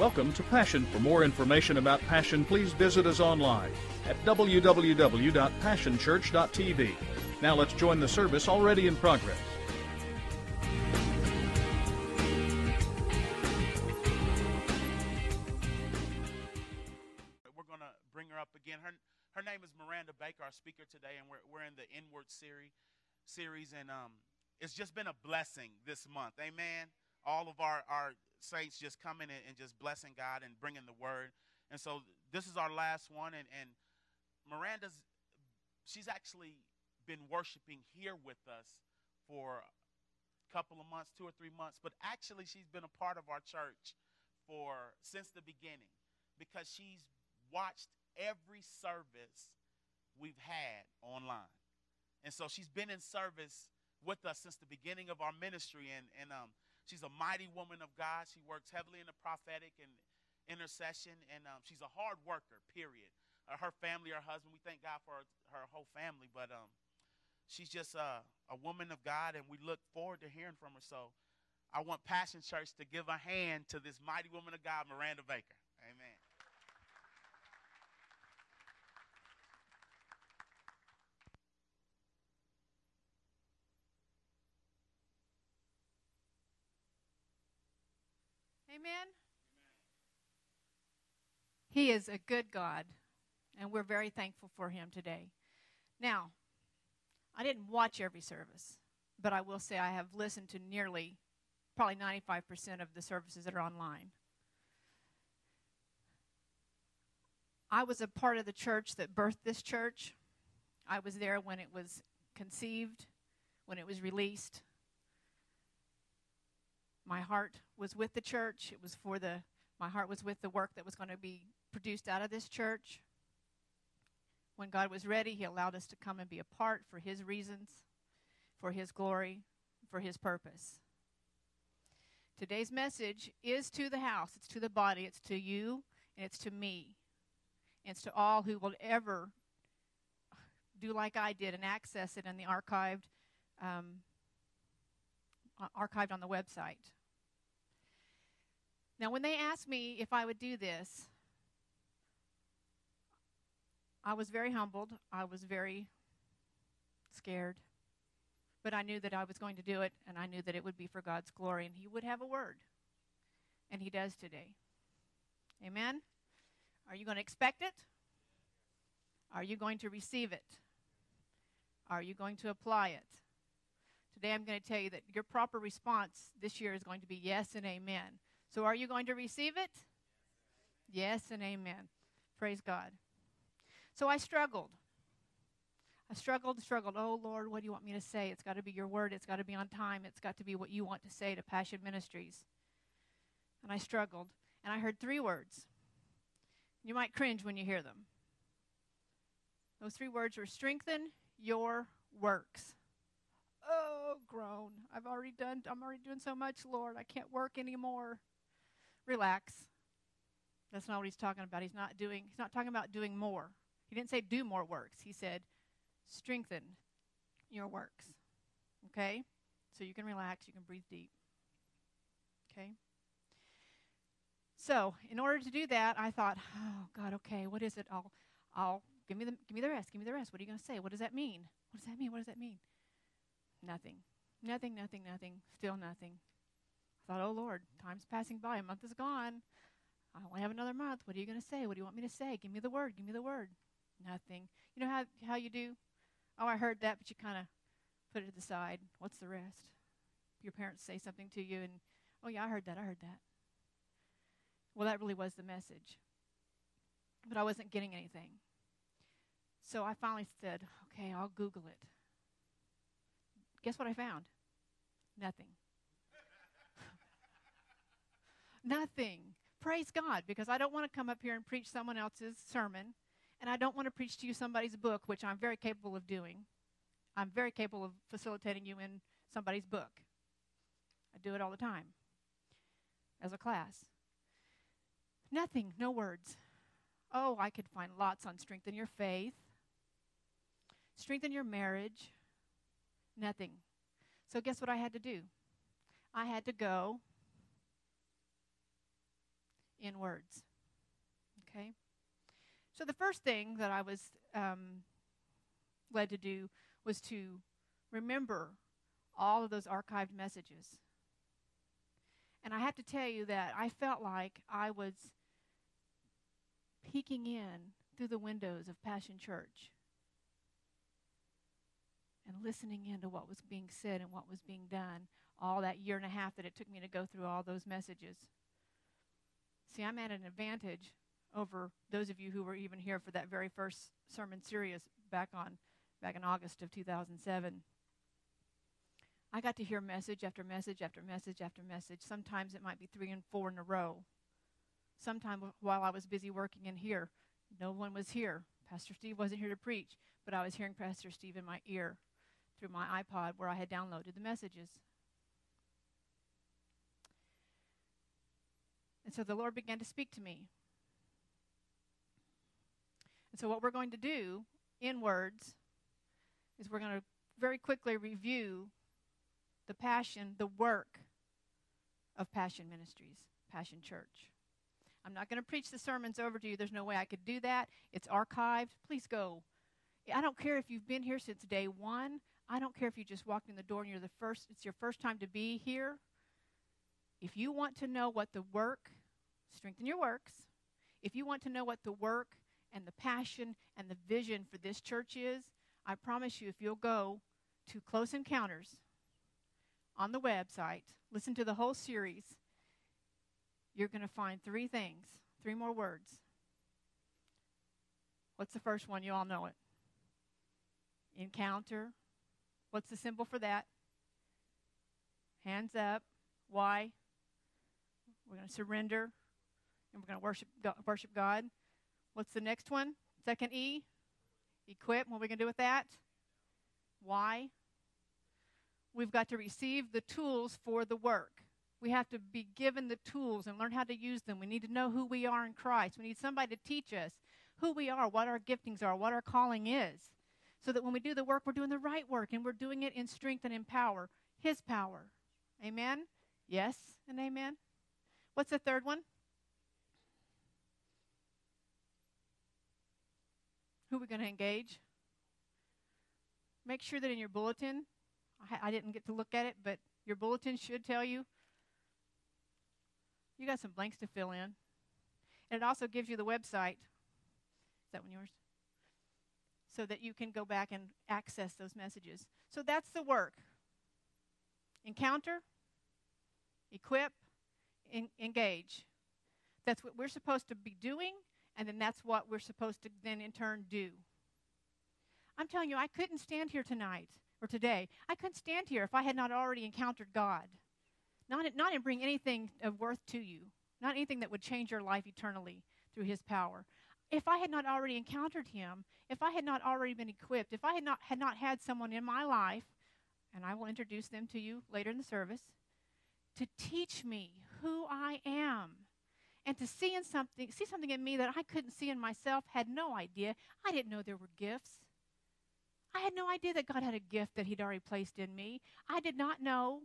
Welcome to Passion. For more information about Passion, please visit us online at www.passionchurch.tv. Now let's join the service already in progress. We're going to bring her up again. Her, her name is Miranda Baker, our speaker today, and we're, we're in the Inward series, series and um, it's just been a blessing this month. Amen. All of our, our saints just coming and, and just blessing God and bringing the word. And so this is our last one, and, and Miranda's, she's actually been worshiping here with us for a couple of months, two or three months, but actually she's been a part of our church for since the beginning because she's watched every service we've had online. And so she's been in service with us since the beginning of our ministry. And, and um, she's a mighty woman of God. She works heavily in the prophetic and intercession. And um, she's a hard worker, period. Uh, her family, her husband, we thank God for her, her whole family. But um, she's just a, a woman of God, and we look forward to hearing from her. So I want Passion Church to give a hand to this mighty woman of God, Miranda Baker. Amen. Amen. He is a good God, and we're very thankful for him today. Now, I didn't watch every service, but I will say I have listened to nearly, probably 95% of the services that are online. I was a part of the church that birthed this church. I was there when it was conceived, when it was released. My heart was with the church. It was for the my heart was with the work that was going to be produced out of this church. When God was ready, he allowed us to come and be a part for his reasons, for his glory, for his purpose. Today's message is to the house, it's to the body, it's to you, and it's to me. It's to all who will ever do like I did and access it in the archived um, archived on the website. Now, when they asked me if I would do this, I was very humbled. I was very scared. But I knew that I was going to do it, and I knew that it would be for God's glory, and He would have a word. And He does today. Amen? Are you going to expect it? Are you going to receive it? Are you going to apply it? Today I'm going to tell you that your proper response this year is going to be yes and amen. So are you going to receive it? Yes and amen. Praise God. So I struggled. I struggled, struggled. Oh, Lord, what do you want me to say? It's got to be your word. It's got to be on time. It's got to be what you want to say to Passion Ministries. And I struggled. And I heard three words. You might cringe when you hear them. Those three words were strengthen your works. Oh, groan. I've already done, I'm already doing so much, Lord. I can't work anymore. Relax. That's not what he's talking about. He's not doing, he's not talking about doing more. He didn't say do more works. He said strengthen your works. Okay? So you can relax, you can breathe deep. Okay? So, in order to do that, I thought, oh God, okay, what is it? I'll I'll give me the give me the rest, give me the rest. What are you going to say? What does that mean? What does that mean? What does that mean? Nothing. Nothing, nothing, nothing. Still nothing. Thought, oh Lord, time's passing by. A month is gone. I only have another month. What are you going to say? What do you want me to say? Give me the word. Give me the word. Nothing. You know how, how you do? Oh, I heard that, but you kind of put it to the side. What's the rest? Your parents say something to you, and oh, yeah, I heard that. I heard that. Well, that really was the message. But I wasn't getting anything. So I finally said, okay, I'll Google it. Guess what I found? Nothing. Nothing. Praise God, because I don't want to come up here and preach someone else's sermon, and I don't want to preach to you somebody's book, which I'm very capable of doing. I'm very capable of facilitating you in somebody's book. I do it all the time as a class. Nothing, no words. Oh, I could find lots on strengthen your faith, strengthen your marriage. Nothing. So, guess what I had to do? I had to go in words. Okay? So the first thing that I was um, led to do was to remember all of those archived messages. And I have to tell you that I felt like I was peeking in through the windows of Passion Church and listening in to what was being said and what was being done all that year and a half that it took me to go through all those messages. See, I'm at an advantage over those of you who were even here for that very first sermon series back on back in August of 2007. I got to hear message after message after message after message. Sometimes it might be three and four in a row. Sometime while I was busy working in here, no one was here. Pastor Steve wasn't here to preach, but I was hearing Pastor Steve in my ear through my iPod where I had downloaded the messages. And so the Lord began to speak to me. And so, what we're going to do in words is we're going to very quickly review the passion, the work of Passion Ministries, Passion Church. I'm not going to preach the sermons over to you. There's no way I could do that. It's archived. Please go. I don't care if you've been here since day one. I don't care if you just walked in the door and you're the first, it's your first time to be here. If you want to know what the work, strengthen your works. If you want to know what the work and the passion and the vision for this church is, I promise you, if you'll go to Close Encounters on the website, listen to the whole series, you're going to find three things, three more words. What's the first one? You all know it. Encounter. What's the symbol for that? Hands up. Why? We're going to surrender and we're going to worship God, worship God. What's the next one? Second E. Equip. What are we going to do with that? Why? We've got to receive the tools for the work. We have to be given the tools and learn how to use them. We need to know who we are in Christ. We need somebody to teach us who we are, what our giftings are, what our calling is, so that when we do the work, we're doing the right work and we're doing it in strength and in power, His power. Amen? Yes and amen. What's the third one? Who are we going to engage? Make sure that in your bulletin, I, I didn't get to look at it, but your bulletin should tell you you got some blanks to fill in. And it also gives you the website. Is that one yours? So that you can go back and access those messages. So that's the work. Encounter, equip, en- engage. That's what we're supposed to be doing and then that's what we're supposed to then in turn do. I'm telling you, I couldn't stand here tonight or today. I couldn't stand here if I had not already encountered God. Not, not in bring anything of worth to you, not anything that would change your life eternally through His power. If I had not already encountered Him, if I had not already been equipped, if I had not had not had someone in my life, and I will introduce them to you later in the service, to teach me who I am and to seeing something, see something in me that I couldn't see in myself, had no idea. I didn't know there were gifts. I had no idea that God had a gift that He'd already placed in me. I did not know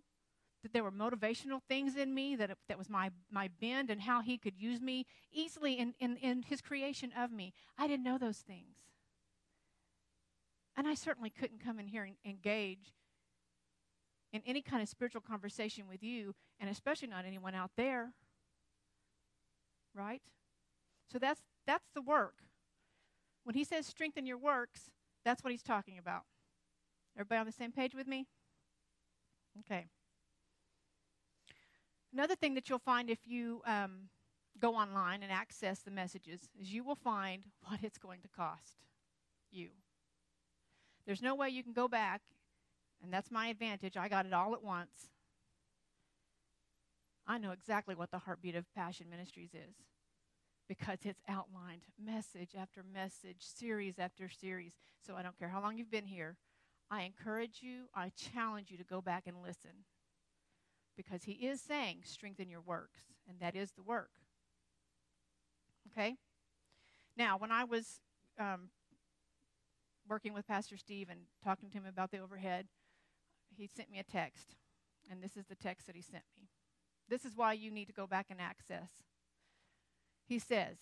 that there were motivational things in me, that, that was my, my bend and how He could use me easily in, in, in His creation of me. I didn't know those things. And I certainly couldn't come in here and engage in any kind of spiritual conversation with you, and especially not anyone out there right? So that's that's the work. When he says strengthen your works, that's what he's talking about. Everybody on the same page with me? Okay. Another thing that you'll find if you um, go online and access the messages is you will find what it's going to cost you. There's no way you can go back, and that's my advantage. I got it all at once. I know exactly what the heartbeat of Passion Ministries is because it's outlined message after message, series after series. So I don't care how long you've been here. I encourage you, I challenge you to go back and listen because he is saying, strengthen your works, and that is the work. Okay? Now, when I was um, working with Pastor Steve and talking to him about the overhead, he sent me a text, and this is the text that he sent me. This is why you need to go back and access he says,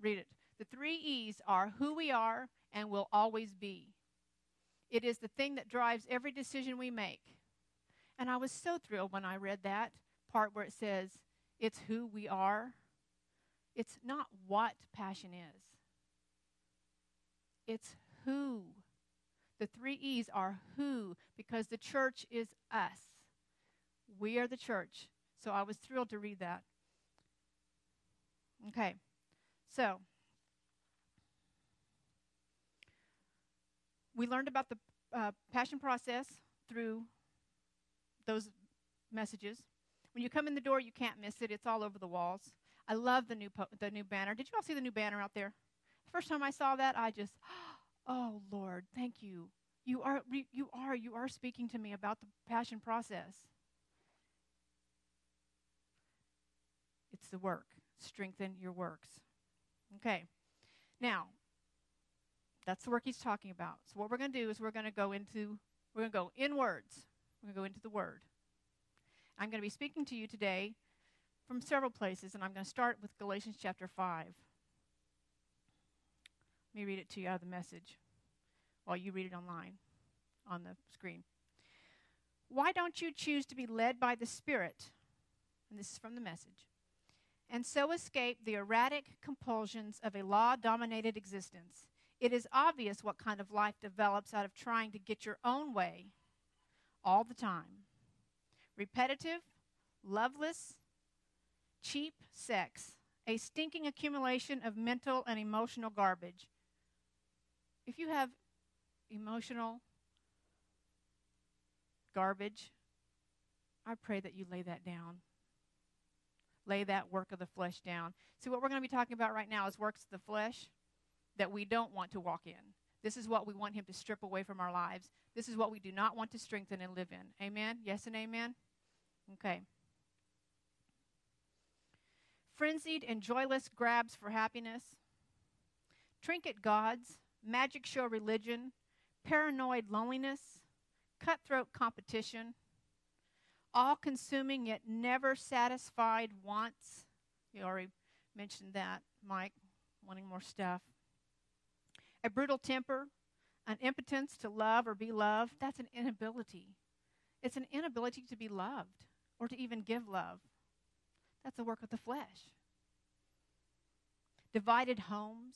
read it. The three E's are who we are and will always be. It is the thing that drives every decision we make. And I was so thrilled when I read that part where it says, it's who we are. It's not what passion is, it's who. The three E's are who, because the church is us. We are the church. So I was thrilled to read that. Okay, so we learned about the uh, passion process through those messages. When you come in the door, you can't miss it. It's all over the walls. I love the new the new banner. Did you all see the new banner out there? The first time I saw that, I just, oh Lord, thank you. You are you are you are speaking to me about the passion process. It's the work. Strengthen your works. Okay. Now, that's the work he's talking about. So what we're going to do is we're going to go into we're going to go inwards. We're going to go into the word. I'm going to be speaking to you today from several places and I'm going to start with Galatians chapter 5. Let me read it to you out of the message while you read it online on the screen. Why don't you choose to be led by the Spirit? And this is from the message. And so escape the erratic compulsions of a law dominated existence. It is obvious what kind of life develops out of trying to get your own way all the time. Repetitive, loveless, cheap sex, a stinking accumulation of mental and emotional garbage. If you have emotional garbage, I pray that you lay that down. Lay that work of the flesh down. See, what we're going to be talking about right now is works of the flesh that we don't want to walk in. This is what we want Him to strip away from our lives. This is what we do not want to strengthen and live in. Amen? Yes and amen? Okay. Frenzied and joyless grabs for happiness, trinket gods, magic show religion, paranoid loneliness, cutthroat competition, all consuming yet never satisfied wants. You already mentioned that, Mike, wanting more stuff a brutal temper, an impotence to love or be loved, that's an inability. It's an inability to be loved or to even give love. That's the work of the flesh. Divided homes,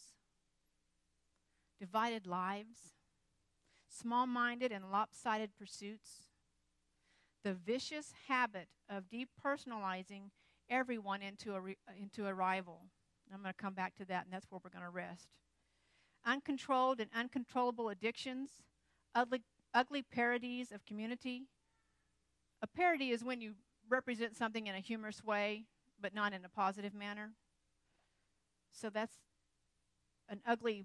divided lives, small minded and lopsided pursuits, the vicious habit of depersonalizing everyone into a, into a rival. I'm going to come back to that, and that's where we're going to rest uncontrolled and uncontrollable addictions, ugly, ugly parodies of community. A parody is when you represent something in a humorous way, but not in a positive manner. So that's an ugly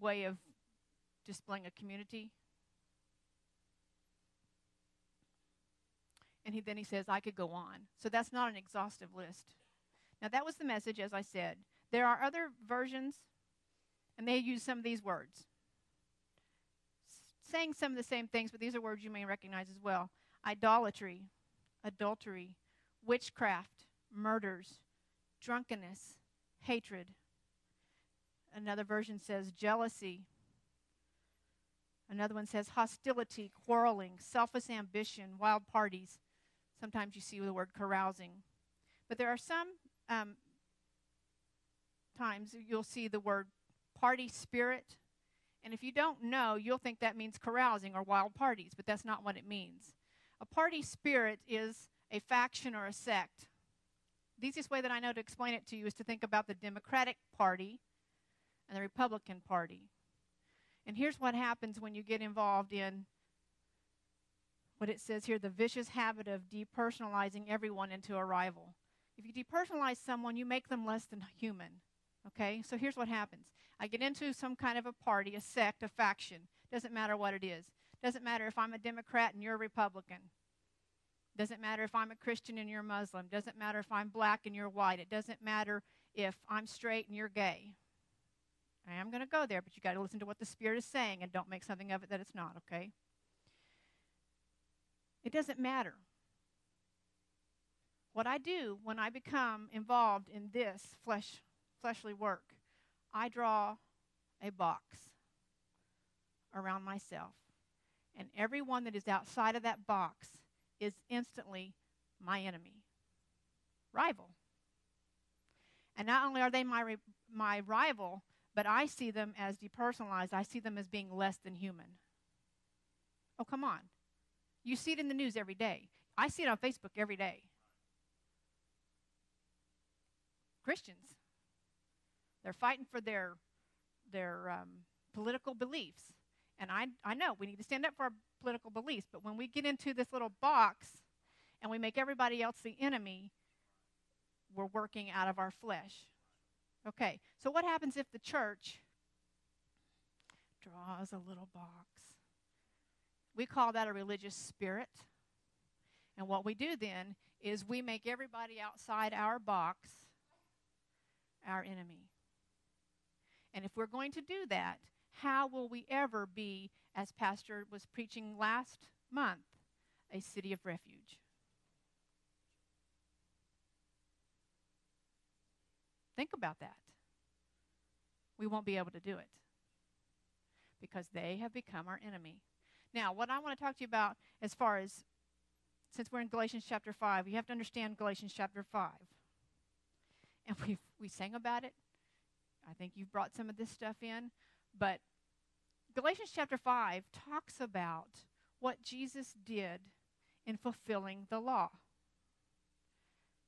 way of displaying a community. And he, then he says, I could go on. So that's not an exhaustive list. Now, that was the message, as I said. There are other versions and they use some of these words, saying some of the same things, but these are words you may recognize as well idolatry, adultery, witchcraft, murders, drunkenness, hatred. Another version says jealousy. Another one says hostility, quarreling, selfish ambition, wild parties. Sometimes you see the word carousing. But there are some um, times you'll see the word party spirit. And if you don't know, you'll think that means carousing or wild parties, but that's not what it means. A party spirit is a faction or a sect. The easiest way that I know to explain it to you is to think about the Democratic Party and the Republican Party. And here's what happens when you get involved in what it says here the vicious habit of depersonalizing everyone into a rival. If you depersonalize someone, you make them less than human. Okay? So here's what happens I get into some kind of a party, a sect, a faction. Doesn't matter what it is. Doesn't matter if I'm a Democrat and you're a Republican. Doesn't matter if I'm a Christian and you're Muslim. Doesn't matter if I'm black and you're white. It doesn't matter if I'm straight and you're gay. I am going to go there, but you got to listen to what the Spirit is saying and don't make something of it that it's not, okay? It doesn't matter. What I do when I become involved in this flesh fleshly work, I draw a box around myself. And everyone that is outside of that box is instantly my enemy, rival. And not only are they my, my rival, but I see them as depersonalized. I see them as being less than human. Oh, come on. You see it in the news every day. I see it on Facebook every day. Christians, they're fighting for their their um, political beliefs, and I I know we need to stand up for our political beliefs. But when we get into this little box and we make everybody else the enemy, we're working out of our flesh. Okay, so what happens if the church draws a little box? We call that a religious spirit. And what we do then is we make everybody outside our box our enemy. And if we're going to do that, how will we ever be, as Pastor was preaching last month, a city of refuge? Think about that. We won't be able to do it because they have become our enemy. Now, what I want to talk to you about as far as since we're in Galatians chapter 5, you have to understand Galatians chapter 5. And we we sang about it. I think you've brought some of this stuff in, but Galatians chapter 5 talks about what Jesus did in fulfilling the law.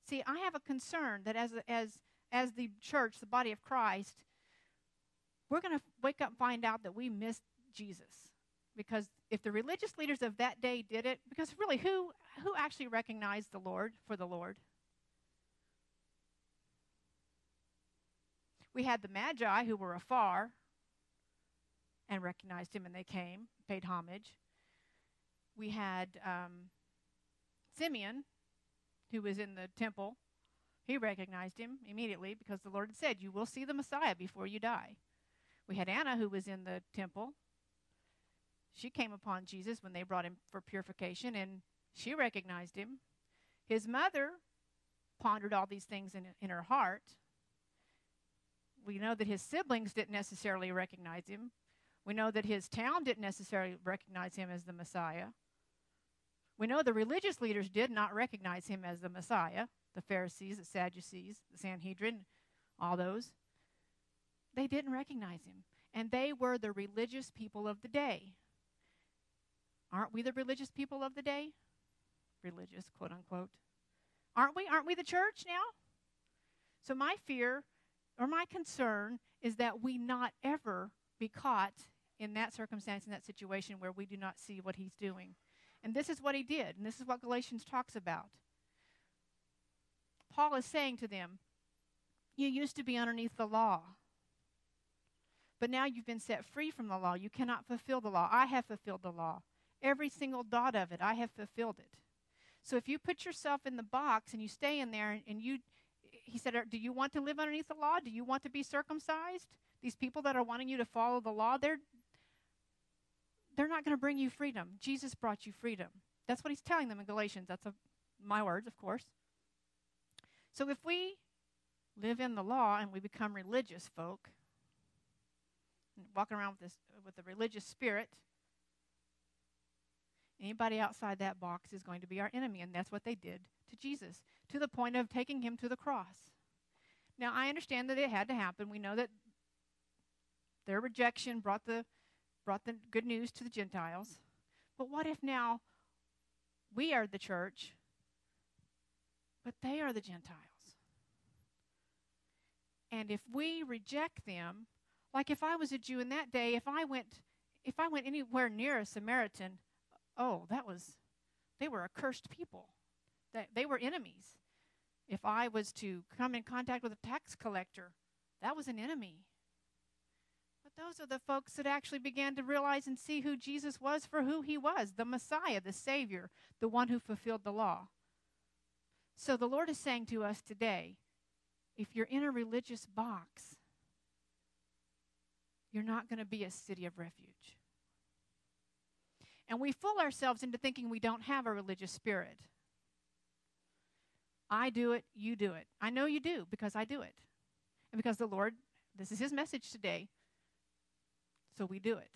See, I have a concern that as as as the church, the body of Christ, we're going to wake up and find out that we missed Jesus. Because if the religious leaders of that day did it, because really, who, who actually recognized the Lord for the Lord? We had the Magi who were afar and recognized him, and they came, paid homage. We had um, Simeon, who was in the temple. He recognized him immediately because the Lord had said, You will see the Messiah before you die. We had Anna, who was in the temple. She came upon Jesus when they brought him for purification, and she recognized him. His mother pondered all these things in, in her heart. We know that his siblings didn't necessarily recognize him. We know that his town didn't necessarily recognize him as the Messiah. We know the religious leaders did not recognize him as the Messiah the Pharisees, the Sadducees, the Sanhedrin, all those. They didn't recognize him. And they were the religious people of the day. Aren't we the religious people of the day? Religious, quote unquote. Aren't we? Aren't we the church now? So, my fear or my concern is that we not ever be caught in that circumstance, in that situation where we do not see what he's doing. And this is what he did, and this is what Galatians talks about. Paul is saying to them, You used to be underneath the law. But now you've been set free from the law. You cannot fulfill the law. I have fulfilled the law. Every single dot of it, I have fulfilled it. So if you put yourself in the box and you stay in there and, and you, he said, Do you want to live underneath the law? Do you want to be circumcised? These people that are wanting you to follow the law, they're, they're not going to bring you freedom. Jesus brought you freedom. That's what he's telling them in Galatians. That's a, my words, of course. So if we live in the law and we become religious folk, walking around with this with a religious spirit, anybody outside that box is going to be our enemy, and that's what they did to Jesus, to the point of taking him to the cross. Now I understand that it had to happen. We know that their rejection brought the brought the good news to the Gentiles. But what if now we are the church but they are the Gentiles. And if we reject them, like if I was a Jew in that day, if I went if I went anywhere near a Samaritan, oh, that was they were a cursed people. They, they were enemies. If I was to come in contact with a tax collector, that was an enemy. But those are the folks that actually began to realize and see who Jesus was for who he was the Messiah, the Savior, the one who fulfilled the law. So the Lord is saying to us today if you're in a religious box, you're not going to be a city of refuge. And we fool ourselves into thinking we don't have a religious spirit. I do it, you do it. I know you do because I do it. And because the Lord, this is his message today. So we do it.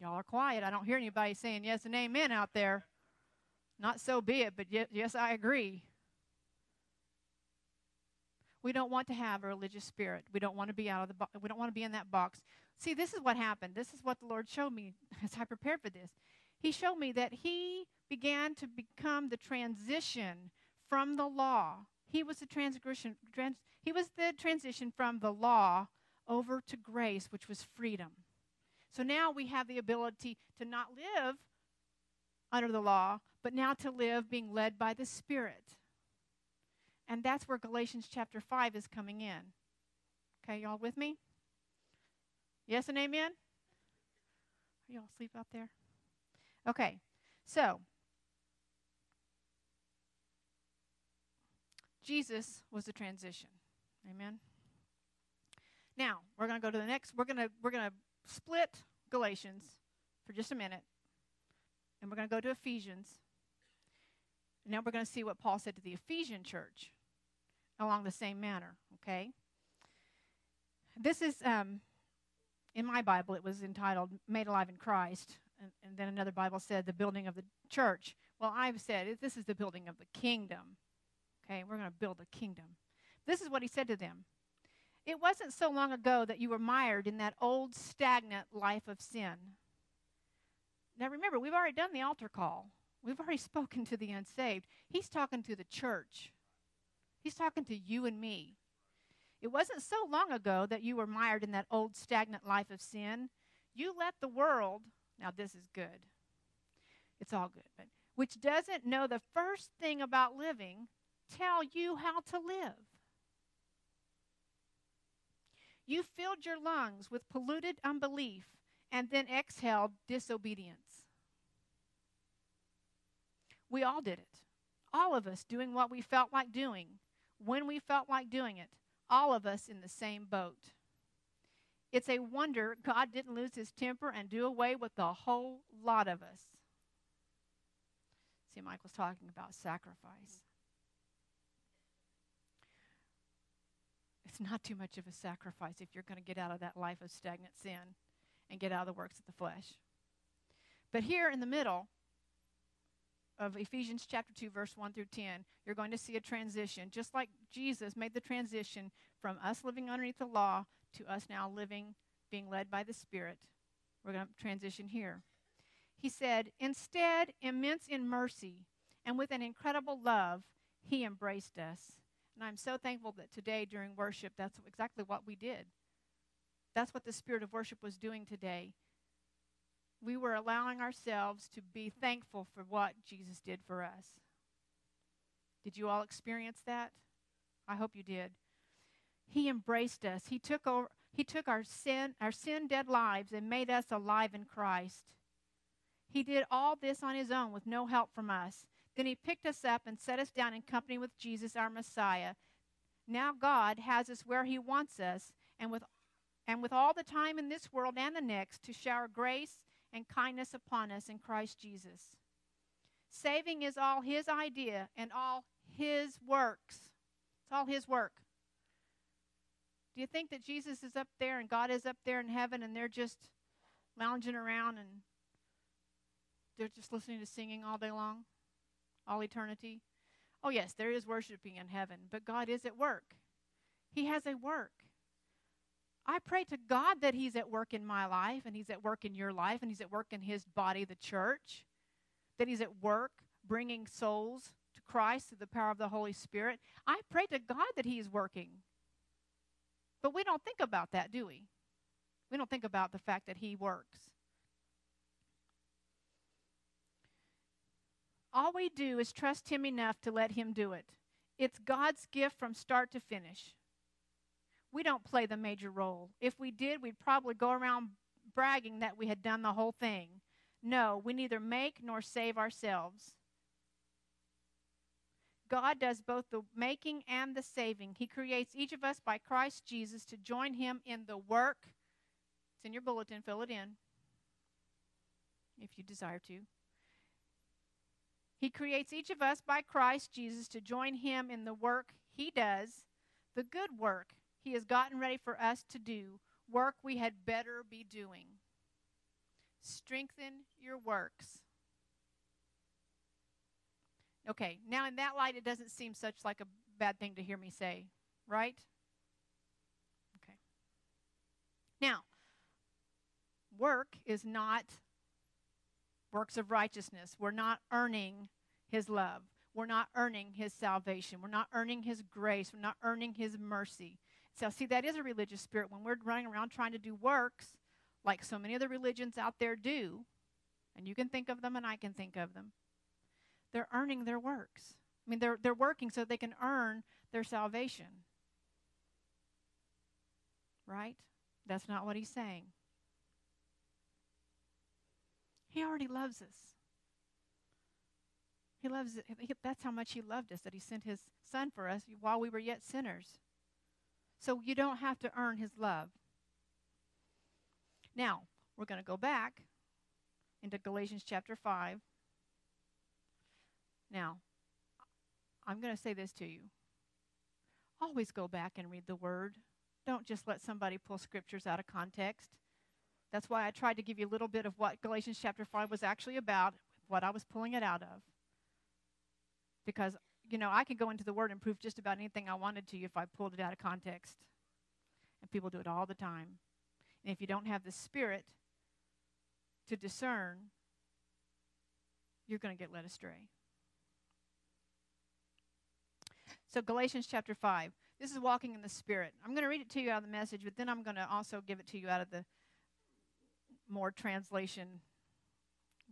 Y'all are quiet. I don't hear anybody saying yes and amen out there. Not so be it, but yes, yes I agree. We don't want to have a religious spirit. We don't want to be out of the bo- we don't want to be in that box. See, this is what happened. This is what the Lord showed me as I prepared for this. He showed me that he began to become the transition from the law. He was the transgression trans, he was the transition from the law over to grace, which was freedom. So now we have the ability to not live under the law, but now to live being led by the Spirit. And that's where Galatians chapter 5 is coming in. Okay, y'all with me? Yes and amen? Are y'all asleep out there? Okay, so Jesus was the transition. Amen. Now, we're going to go to the next we're going to we're going to split Galatians for just a minute. And we're going to go to Ephesians. Now we're going to see what Paul said to the Ephesian church along the same manner, okay? This is, um, in my Bible, it was entitled Made Alive in Christ. And, and then another Bible said the building of the church. Well, I've said this is the building of the kingdom. Okay, we're going to build a kingdom. This is what he said to them. It wasn't so long ago that you were mired in that old stagnant life of sin. Now remember, we've already done the altar call. We've already spoken to the unsaved. He's talking to the church. He's talking to you and me. It wasn't so long ago that you were mired in that old stagnant life of sin. You let the world, now this is good. It's all good, but which doesn't know the first thing about living, tell you how to live. You filled your lungs with polluted unbelief and then exhaled disobedience. We all did it. All of us doing what we felt like doing when we felt like doing it, all of us in the same boat. It's a wonder God didn't lose his temper and do away with the whole lot of us. See, Michael's talking about sacrifice. It's not too much of a sacrifice if you're going to get out of that life of stagnant sin and get out of the works of the flesh. But here in the middle, of Ephesians chapter 2, verse 1 through 10, you're going to see a transition. Just like Jesus made the transition from us living underneath the law to us now living, being led by the Spirit, we're going to transition here. He said, Instead, immense in mercy and with an incredible love, he embraced us. And I'm so thankful that today during worship, that's exactly what we did. That's what the spirit of worship was doing today we were allowing ourselves to be thankful for what Jesus did for us. Did you all experience that? I hope you did. He embraced us. He took over he took our sin our sin dead lives and made us alive in Christ. He did all this on his own with no help from us. Then he picked us up and set us down in company with Jesus our Messiah. Now God has us where he wants us and with and with all the time in this world and the next to shower grace and kindness upon us in Christ Jesus. Saving is all His idea and all His works. It's all His work. Do you think that Jesus is up there and God is up there in heaven and they're just lounging around and they're just listening to singing all day long? All eternity? Oh, yes, there is worshiping in heaven, but God is at work. He has a work. I pray to God that He's at work in my life and He's at work in your life and He's at work in His body, the church, that He's at work bringing souls to Christ through the power of the Holy Spirit. I pray to God that He is working. But we don't think about that, do we? We don't think about the fact that He works. All we do is trust Him enough to let Him do it. It's God's gift from start to finish we don't play the major role. If we did, we'd probably go around bragging that we had done the whole thing. No, we neither make nor save ourselves. God does both the making and the saving. He creates each of us by Christ Jesus to join Him in the work. It's in your bulletin, fill it in if you desire to. He creates each of us by Christ Jesus to join Him in the work He does the good work He has gotten ready for us to do, work we had better be doing. Strengthen your works. Okay, now in that light, it doesn't seem such like a bad thing to hear me say, right? Okay. Now, work is not works of righteousness. We're not earning his love. We're not earning his salvation. We're not earning his grace. We're not earning his mercy. So, see, that is a religious spirit. When we're running around trying to do works, like so many other religions out there do, and you can think of them and I can think of them, they're earning their works. I mean, they're, they're working so they can earn their salvation. Right? That's not what he's saying. He already loves us. He loves it. That's how much he loved us, that he sent his son for us while we were yet sinners. So you don't have to earn his love. Now, we're going to go back into Galatians chapter 5. Now, I'm going to say this to you. Always go back and read the word. Don't just let somebody pull scriptures out of context. That's why I tried to give you a little bit of what Galatians chapter 5 was actually about, what I was pulling it out of. Because, you know, I could go into the Word and prove just about anything I wanted to you if I pulled it out of context. And people do it all the time. And if you don't have the Spirit to discern, you're going to get led astray. So, Galatians chapter 5. This is walking in the Spirit. I'm going to read it to you out of the message, but then I'm going to also give it to you out of the more translation,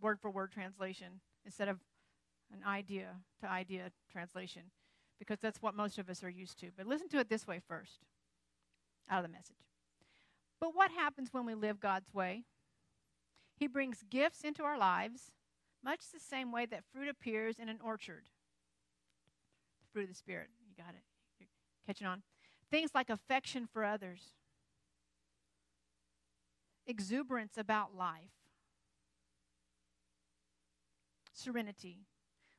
word for word translation, instead of an idea to idea translation, because that's what most of us are used to. But listen to it this way first, out of the message. But what happens when we live God's way? He brings gifts into our lives, much the same way that fruit appears in an orchard. The fruit of the Spirit. You got it. You're catching on. Things like affection for others, exuberance about life, serenity.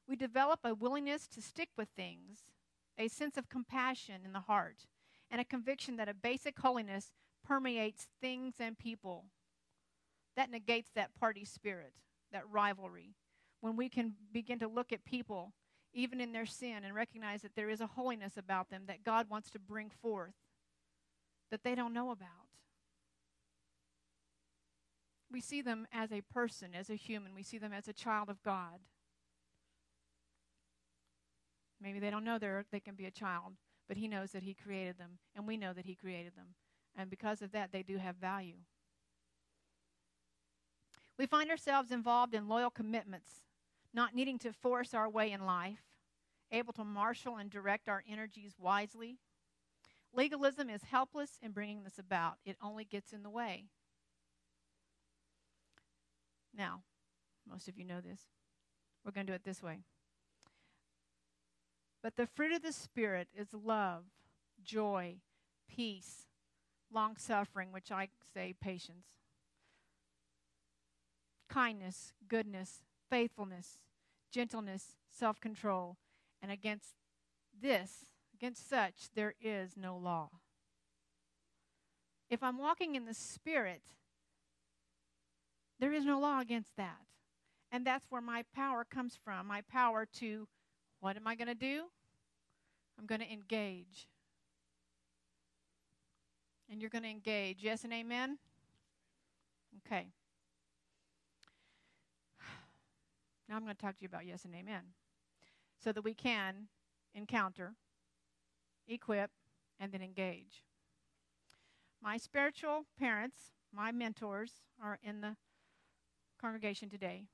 We develop a willingness to stick with things, a sense of compassion in the heart, and a conviction that a basic holiness permeates things and people. That negates that party spirit, that rivalry. When we can begin to look at people, even in their sin, and recognize that there is a holiness about them that God wants to bring forth that they don't know about we see them as a person, as a human. We see them as a child of God. Maybe they don't know they're, they can be a child, but He knows that He created them, and we know that He created them. And because of that, they do have value. We find ourselves involved in loyal commitments, not needing to force our way in life, able to marshal and direct our energies wisely. Legalism is helpless in bringing this about, it only gets in the way. Now, most of you know this. We're going to do it this way. But the fruit of the Spirit is love, joy, peace, long suffering, which I say patience, kindness, goodness, faithfulness, gentleness, self control. And against this, against such, there is no law. If I'm walking in the Spirit, there is no law against that. And that's where my power comes from. My power to, what am I going to do? I'm going to engage. And you're going to engage. Yes and amen? Okay. Now I'm going to talk to you about yes and amen. So that we can encounter, equip, and then engage. My spiritual parents, my mentors, are in the congregation today.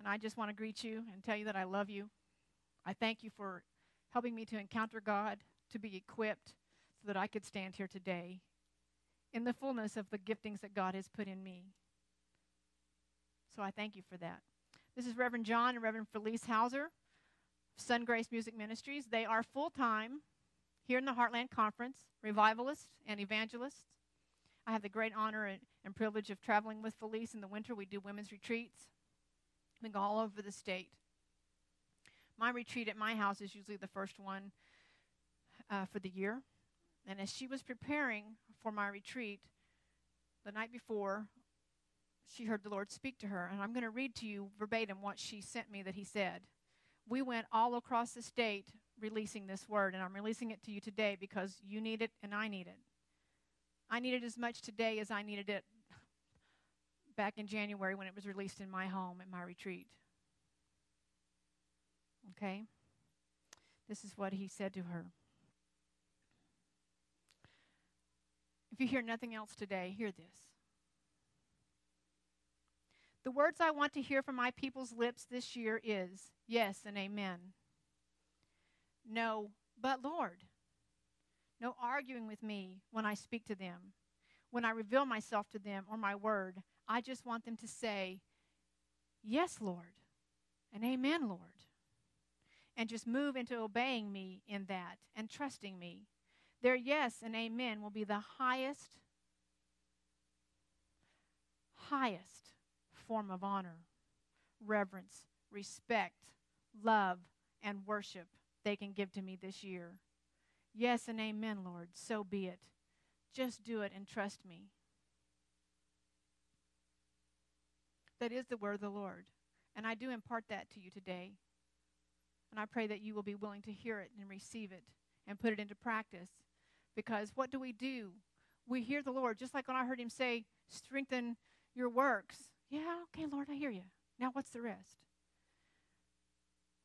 And I just want to greet you and tell you that I love you. I thank you for helping me to encounter God, to be equipped so that I could stand here today in the fullness of the giftings that God has put in me. So I thank you for that. This is Reverend John and Reverend Felice Hauser, Sun Grace Music Ministries. They are full time here in the Heartland Conference, revivalists and evangelists. I have the great honor and, and privilege of traveling with Felice in the winter. We do women's retreats. We go all over the state. My retreat at my house is usually the first one uh, for the year. And as she was preparing for my retreat the night before, she heard the Lord speak to her. And I'm going to read to you verbatim what she sent me that He said. We went all across the state releasing this word, and I'm releasing it to you today because you need it and I need it. I need it as much today as I needed it back in January when it was released in my home at my retreat. Okay? This is what he said to her. If you hear nothing else today, hear this. The words I want to hear from my people's lips this year is yes and amen. No, but Lord. No arguing with me when I speak to them, when I reveal myself to them or my word. I just want them to say, Yes, Lord, and Amen, Lord. And just move into obeying me in that and trusting me. Their yes and amen will be the highest, highest form of honor, reverence, respect, love, and worship they can give to me this year. Yes and amen, Lord. So be it. Just do it and trust me. That is the word of the Lord. And I do impart that to you today. And I pray that you will be willing to hear it and receive it and put it into practice. Because what do we do? We hear the Lord, just like when I heard him say, strengthen your works. Yeah, okay, Lord, I hear you. Now what's the rest?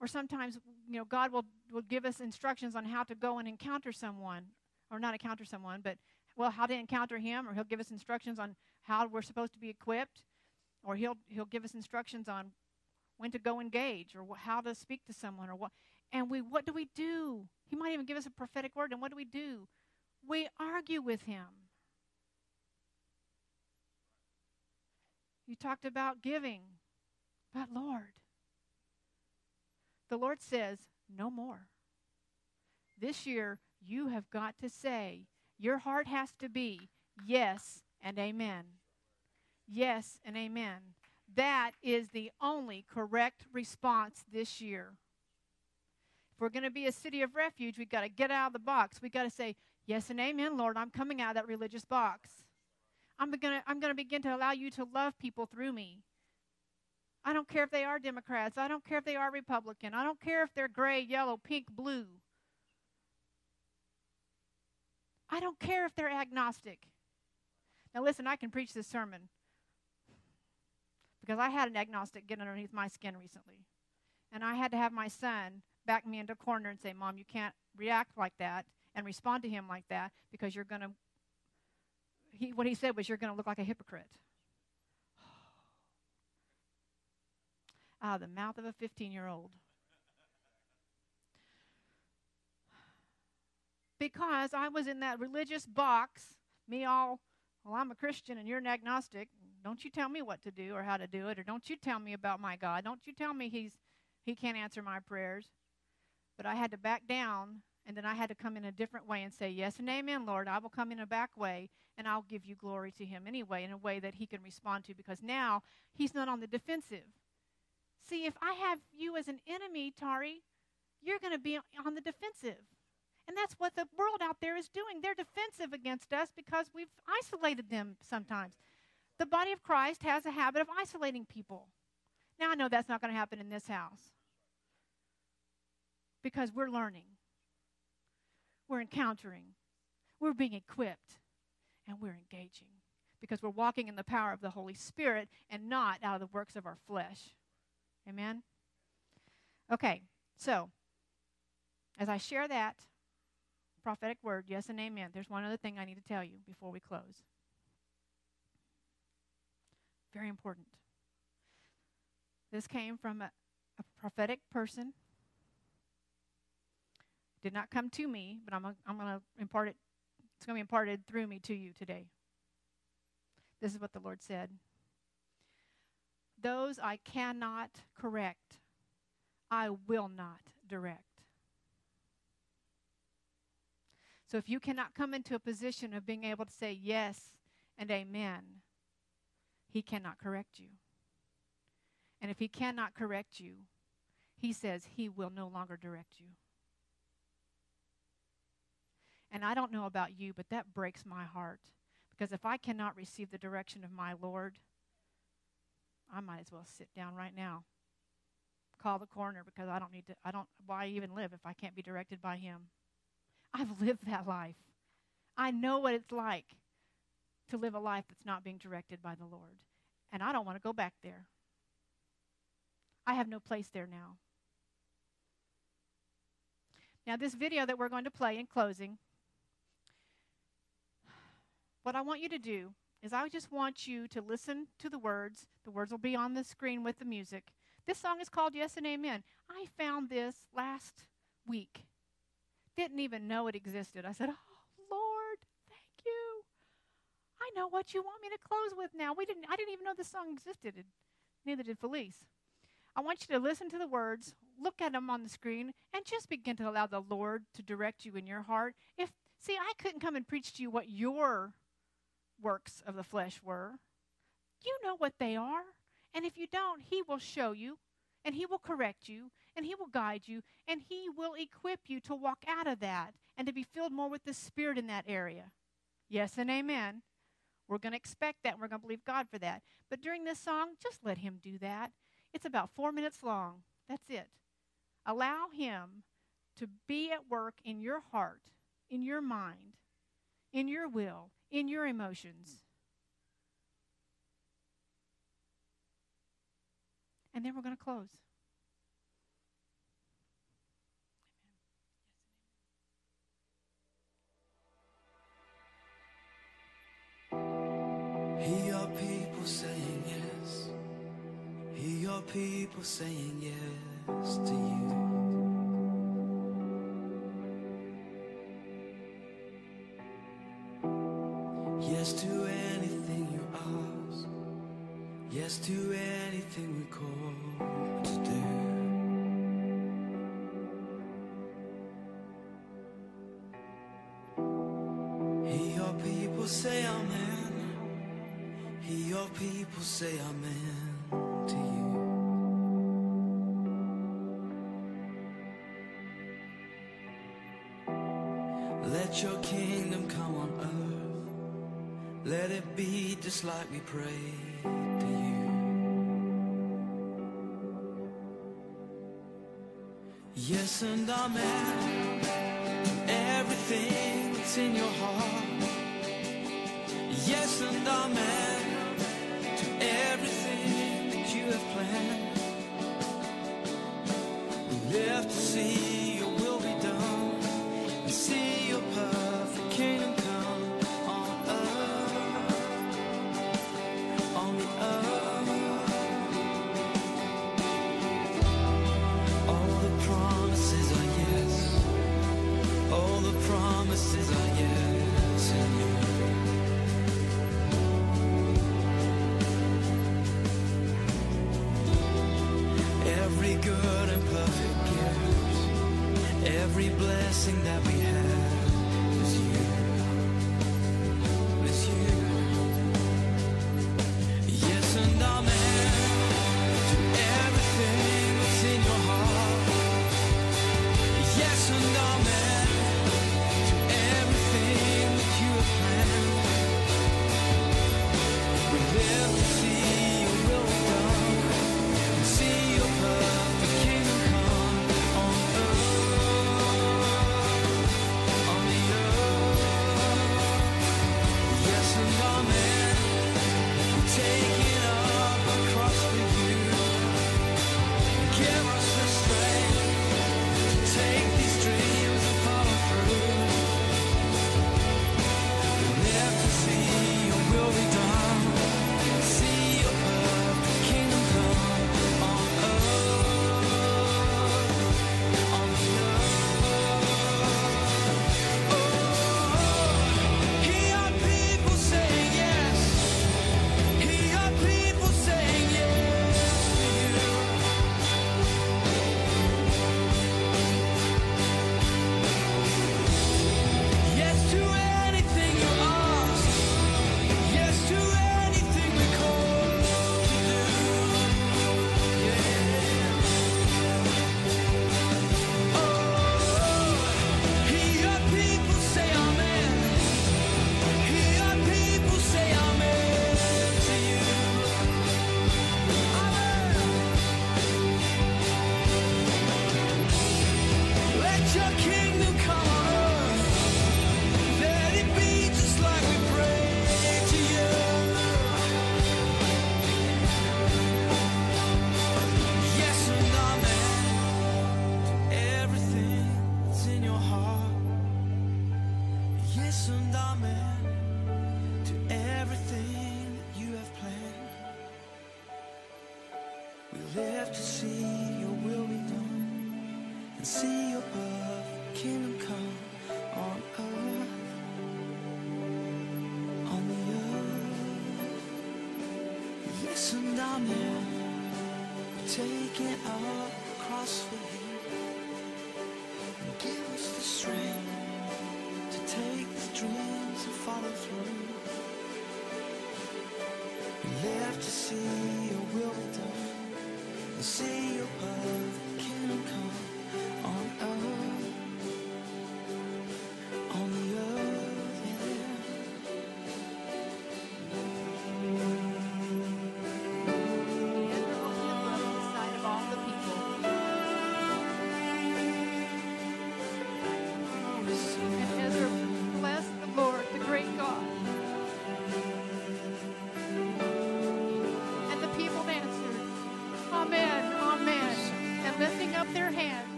Or sometimes, you know, God will, will give us instructions on how to go and encounter someone, or not encounter someone, but, well, how to encounter him, or he'll give us instructions on how we're supposed to be equipped, or he'll, he'll give us instructions on when to go engage, or wh- how to speak to someone, or what. And we, what do we do? He might even give us a prophetic word, and what do we do? We argue with him. You talked about giving, but Lord, the Lord says, no more. This year, you have got to say, your heart has to be yes and amen. Yes and amen. That is the only correct response this year. If we're going to be a city of refuge, we've got to get out of the box. We've got to say, Yes and amen, Lord. I'm coming out of that religious box. I'm going to, I'm going to begin to allow you to love people through me. I don't care if they are Democrats. I don't care if they are Republican. I don't care if they're gray, yellow, pink, blue. I don't care if they're agnostic. Now, listen, I can preach this sermon because I had an agnostic get underneath my skin recently. And I had to have my son back me into a corner and say, Mom, you can't react like that and respond to him like that because you're going to. He, what he said was, You're going to look like a hypocrite. of the mouth of a 15 year old. Because I was in that religious box, me all, well, I'm a Christian and you're an agnostic. Don't you tell me what to do or how to do it, or don't you tell me about my God. Don't you tell me he's he can't answer my prayers. But I had to back down and then I had to come in a different way and say, Yes and amen, Lord. I will come in a back way and I'll give you glory to him anyway, in a way that he can respond to because now he's not on the defensive. See, if I have you as an enemy, Tari, you're going to be on the defensive. And that's what the world out there is doing. They're defensive against us because we've isolated them sometimes. The body of Christ has a habit of isolating people. Now, I know that's not going to happen in this house because we're learning, we're encountering, we're being equipped, and we're engaging because we're walking in the power of the Holy Spirit and not out of the works of our flesh. Amen? Okay, so as I share that prophetic word, yes and amen, there's one other thing I need to tell you before we close. Very important. This came from a, a prophetic person. Did not come to me, but I'm, a, I'm going to impart it. It's going to be imparted through me to you today. This is what the Lord said. Those I cannot correct, I will not direct. So if you cannot come into a position of being able to say yes and amen, he cannot correct you. And if he cannot correct you, he says he will no longer direct you. And I don't know about you, but that breaks my heart. Because if I cannot receive the direction of my Lord, I might as well sit down right now. Call the coroner because I don't need to, I don't, why even live if I can't be directed by Him? I've lived that life. I know what it's like to live a life that's not being directed by the Lord. And I don't want to go back there. I have no place there now. Now, this video that we're going to play in closing, what I want you to do is I just want you to listen to the words. The words will be on the screen with the music. This song is called Yes and Amen. I found this last week. Didn't even know it existed. I said, Oh, Lord, thank you. I know what you want me to close with now. We didn't I didn't even know this song existed. Neither did Felice. I want you to listen to the words, look at them on the screen, and just begin to allow the Lord to direct you in your heart. If see, I couldn't come and preach to you what your works of the flesh were. You know what they are. And if you don't, He will show you, and He will correct you, and He will guide you, and He will equip you to walk out of that and to be filled more with the Spirit in that area. Yes and amen. We're going to expect that. We're going to believe God for that. But during this song, just let Him do that. It's about four minutes long. That's it. Allow Him to be at work in your heart, in your mind, in your will, in your emotions. And then we're going to close. Hear your people saying yes. Hear your people saying yes to you. People say amen to you. Let your kingdom come on earth. Let it be just like we pray to you. Yes and amen. Everything that's in your heart. Yes and amen see blessing that we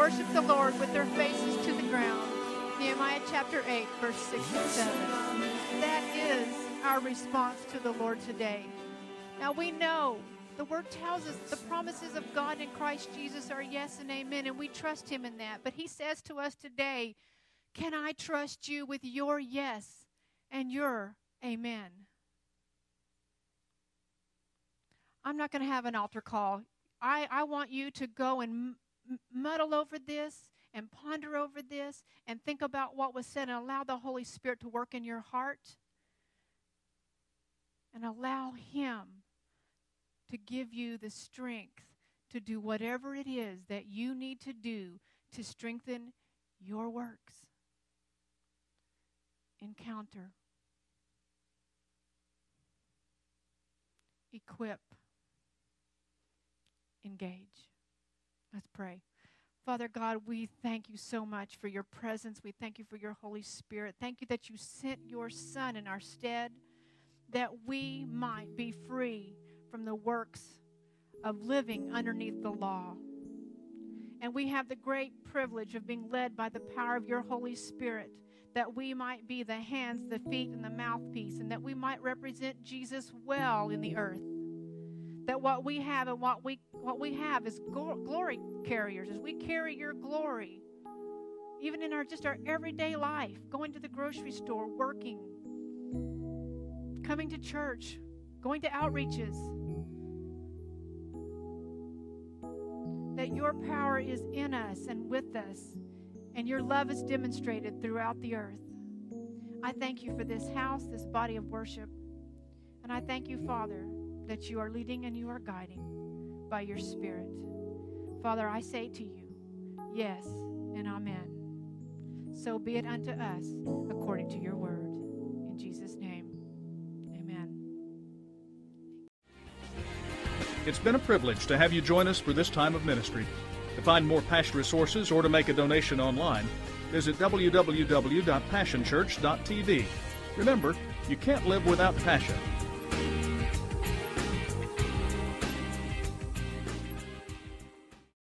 worshiped the Lord with their faces to the ground. Nehemiah chapter 8, verse 6 and 7. That is our response to the Lord today. Now we know the word tells us the promises of God in Christ Jesus are yes and amen, and we trust Him in that. But He says to us today, Can I trust you with your yes and your amen? I'm not going to have an altar call. I, I want you to go and muddle over this and ponder over this and think about what was said and allow the Holy Spirit to work in your heart and allow Him to give you the strength to do whatever it is that you need to do to strengthen your works. Encounter, equip, engage. Let's pray. Father God, we thank you so much for your presence. We thank you for your Holy Spirit. Thank you that you sent your Son in our stead that we might be free from the works of living underneath the law. And we have the great privilege of being led by the power of your Holy Spirit that we might be the hands, the feet, and the mouthpiece, and that we might represent Jesus well in the earth. That what we have and what we what we have is glo- glory carriers, as we carry your glory, even in our just our everyday life, going to the grocery store, working, coming to church, going to outreaches. That your power is in us and with us, and your love is demonstrated throughout the earth. I thank you for this house, this body of worship. And I thank you, Father, that you are leading and you are guiding by your Spirit. Father, I say to you, yes and amen. So be it unto us according to your word. In Jesus' name, amen. It's been a privilege to have you join us for this time of ministry. To find more Passion resources or to make a donation online, visit www.passionchurch.tv. Remember, you can't live without passion.